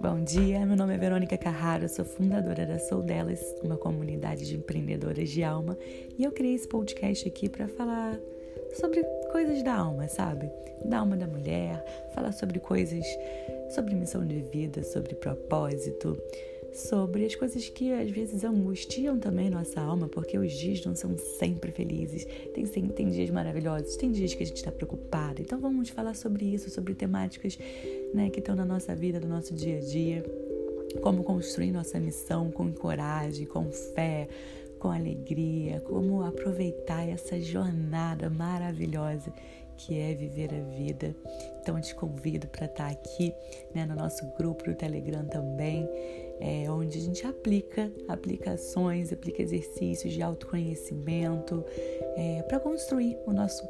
Bom dia, meu nome é Verônica Carraro, sou fundadora da Sou Delas, uma comunidade de empreendedoras de alma, e eu criei esse podcast aqui para falar sobre coisas da alma, sabe? Da alma da mulher, falar sobre coisas, sobre missão de vida, sobre propósito, sobre as coisas que às vezes angustiam também nossa alma, porque os dias não são sempre felizes. Tem, tem dias maravilhosos, tem dias que a gente está preocupado. Então vamos falar sobre isso, sobre temáticas né, que estão na nossa vida, no nosso dia a dia. Como construir nossa missão com coragem, com fé, com alegria, como aproveitar essa jornada maravilhosa que é viver a vida. Então te convido para estar tá aqui né, no nosso grupo do Telegram também, é, onde a gente aplica aplicações, aplica exercícios de autoconhecimento é, para construir o nosso